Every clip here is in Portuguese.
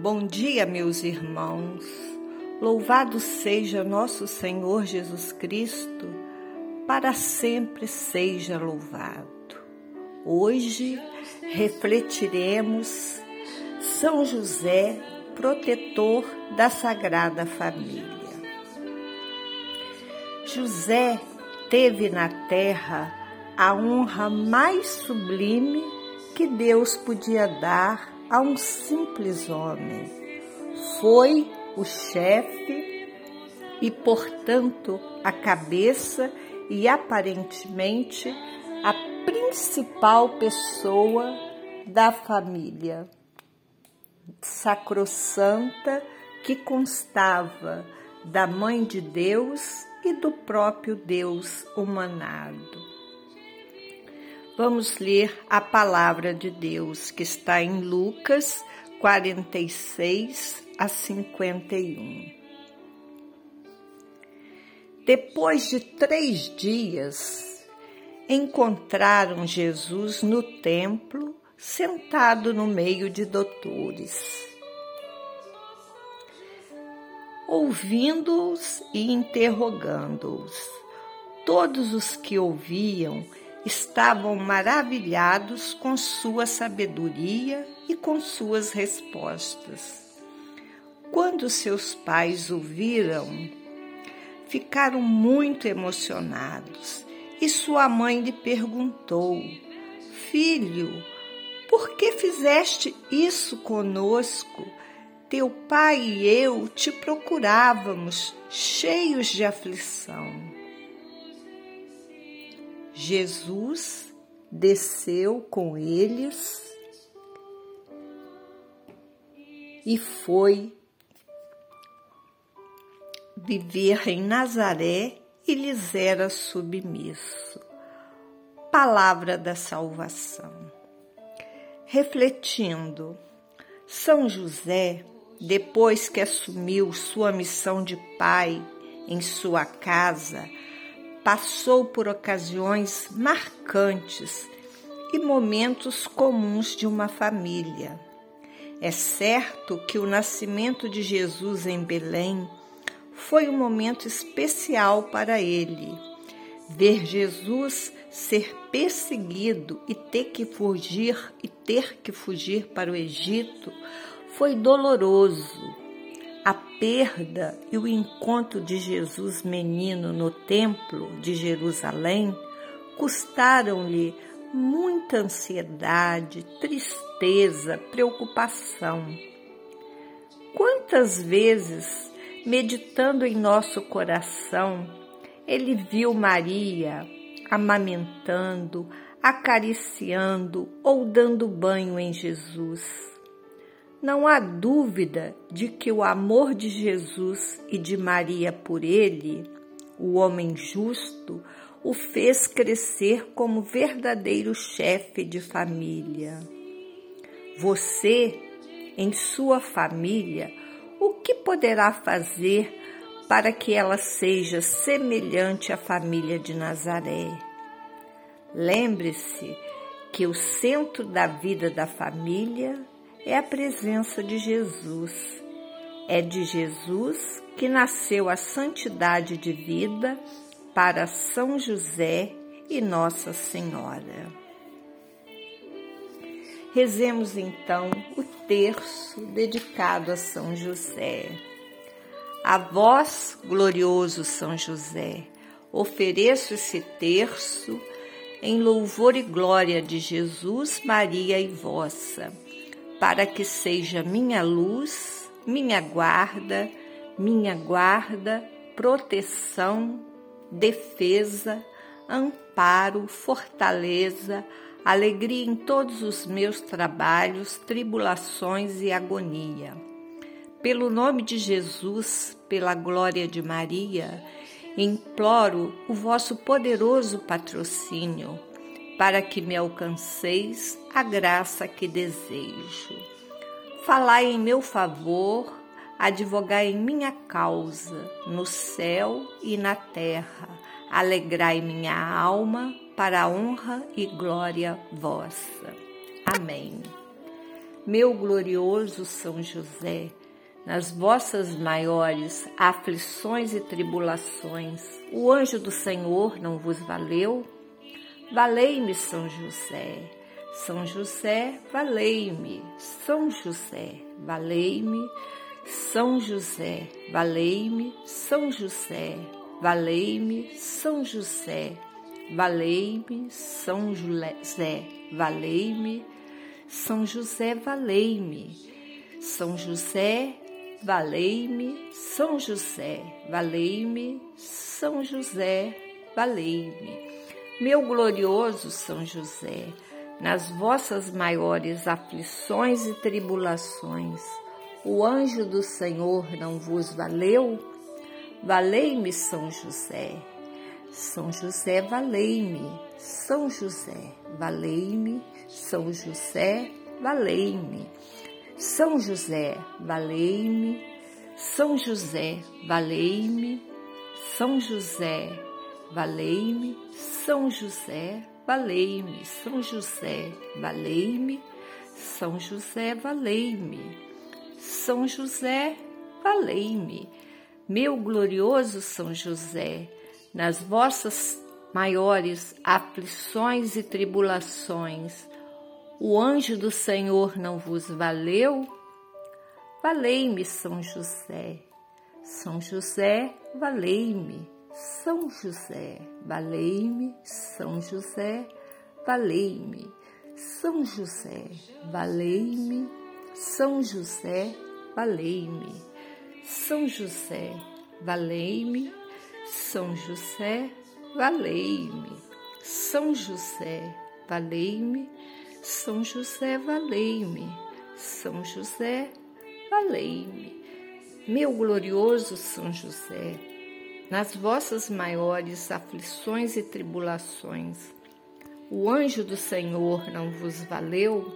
Bom dia, meus irmãos. Louvado seja nosso Senhor Jesus Cristo, para sempre seja louvado. Hoje refletiremos São José, protetor da Sagrada Família. José teve na terra a honra mais sublime que Deus podia dar a um simples homem. Foi o chefe e, portanto, a cabeça e aparentemente a principal pessoa da família sacrossanta que constava da Mãe de Deus e do próprio Deus humanado. Vamos ler a palavra de Deus que está em Lucas 46 a 51. Depois de três dias, encontraram Jesus no templo, sentado no meio de doutores. Ouvindo-os e interrogando-os, todos os que ouviam estavam maravilhados com sua sabedoria e com suas respostas. Quando seus pais ouviram, ficaram muito emocionados e sua mãe lhe perguntou: Filho, por que fizeste isso conosco? Teu pai e eu te procurávamos, cheios de aflição. Jesus desceu com eles e foi viver em Nazaré e lhes era submisso. Palavra da salvação. Refletindo, São José, depois que assumiu sua missão de pai em sua casa, passou por ocasiões marcantes e momentos comuns de uma família. É certo que o nascimento de Jesus em Belém foi um momento especial para ele. Ver Jesus ser perseguido e ter que fugir e ter que fugir para o Egito foi doloroso a perda e o encontro de Jesus menino no templo de Jerusalém custaram-lhe muita ansiedade, tristeza, preocupação. Quantas vezes, meditando em nosso coração, ele viu Maria amamentando, acariciando ou dando banho em Jesus não há dúvida de que o amor de Jesus e de Maria por ele, o homem justo, o fez crescer como verdadeiro chefe de família. Você, em sua família, o que poderá fazer para que ela seja semelhante à família de Nazaré? Lembre-se que o centro da vida da família é a presença de Jesus. É de Jesus que nasceu a santidade de vida para São José e Nossa Senhora. Rezemos então o terço dedicado a São José. A vós, glorioso São José, ofereço esse terço em louvor e glória de Jesus, Maria e vossa, para que seja minha luz, minha guarda, minha guarda, proteção, defesa, amparo, fortaleza, alegria em todos os meus trabalhos, tribulações e agonia. Pelo nome de Jesus, pela glória de Maria, imploro o vosso poderoso patrocínio para que me alcanceis a graça que desejo. Falai em meu favor, advogai em minha causa, no céu e na terra. Alegrai minha alma para a honra e glória vossa. Amém. Meu glorioso São José, nas vossas maiores aflições e tribulações, o anjo do Senhor não vos valeu? Valei-me, São José. São José, valei-me. São José, valei-me. São José, valei-me. São José, valei-me. São José, valei-me. São José, valei-me. São José, valei-me. São José, valei-me, São José, valei-me, São José, valei-me. Meu glorioso São José, nas vossas maiores aflições e tribulações, o anjo do Senhor não vos valeu? Valei-me, São José. São José, valei-me. São José, valei-me. São José, valei-me. São José, valei-me. São José, valei-me. São José, valei-me. São José, valei-me. São José, valei-me. São José, valei-me. São José, valei-me. Meu glorioso São José, nas vossas maiores aflições e tribulações, o anjo do Senhor não vos valeu? Valei-me, São José. São José, valei-me. São José, valei-me. São José, valei-me. São José, valei-me. São José, valei-me. São José, valei-me. São José, valei-me. São José, valei-me. São José, valei-me. São José, valei-me. Meu glorioso São José, nas vossas maiores aflições e tribulações, o anjo do Senhor não vos valeu?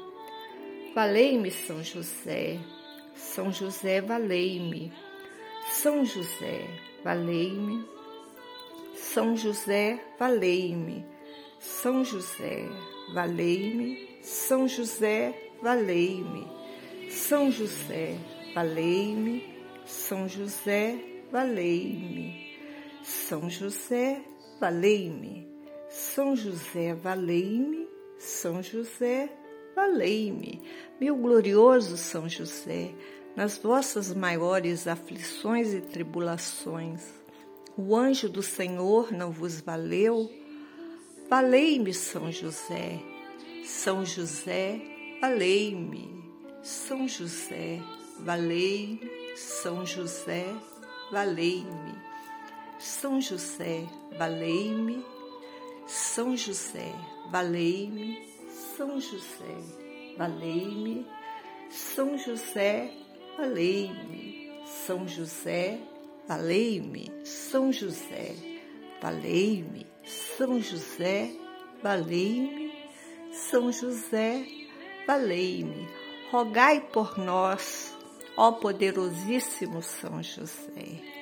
Valei-me, São José. São José, valei-me. São José, valei-me. São José, valei-me. São José, valei-me. São José, valei-me. São José, valei-me. São José, valei-me. São José, valei-me. São José, valei-me. São José, valei-me. Meu glorioso São José, nas vossas maiores aflições e tribulações, o anjo do Senhor não vos valeu? Valei-me, São José. São José, valei-me. São José, valei-me. São José, valei-me. São José, valei-me. São José, valei-me. São José, valei-me. São José, valei-me. São José, valei-me. São José, valei-me. São José, valei-me. São José, valei-me, rogai por nós, ó poderosíssimo São José.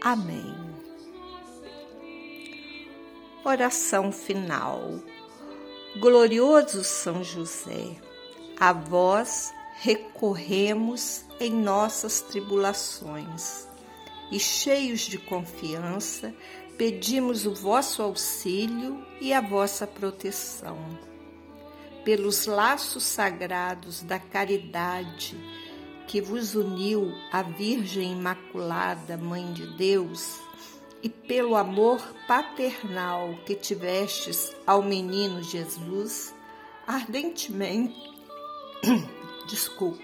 Amém. Oração final. Glorioso São José, a vós recorremos em nossas tribulações e, cheios de confiança, pedimos o vosso auxílio e a vossa proteção. Pelos laços sagrados da caridade que vos uniu à Virgem Imaculada, Mãe de Deus, e pelo amor paternal que tivestes ao menino Jesus, ardentemente, desculpa,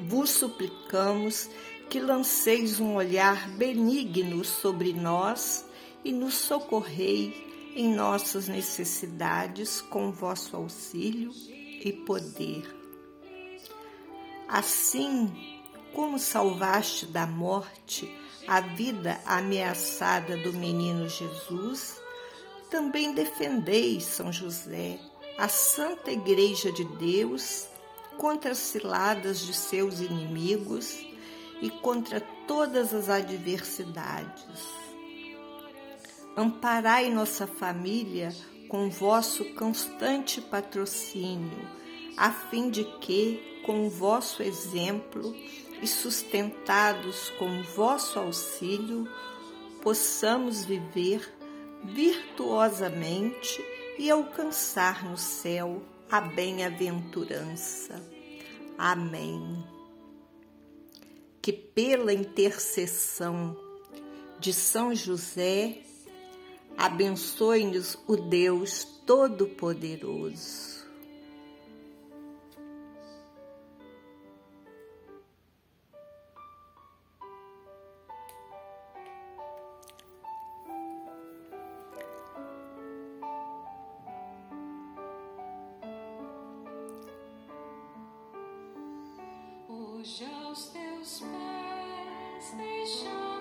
vos suplicamos que lanceis um olhar benigno sobre nós e nos socorrei em nossas necessidades com vosso auxílio e poder. Assim como salvaste da morte a vida ameaçada do menino Jesus, também defendei, São José, a Santa Igreja de Deus contra as ciladas de seus inimigos e contra todas as adversidades. Amparai nossa família com vosso constante patrocínio, a fim de que, com o vosso exemplo e sustentados com vosso auxílio, possamos viver virtuosamente e alcançar no céu a bem-aventurança. Amém. Que pela intercessão de São José Abençoe-nos o Deus Todo-Poderoso. aos teus pés deixar.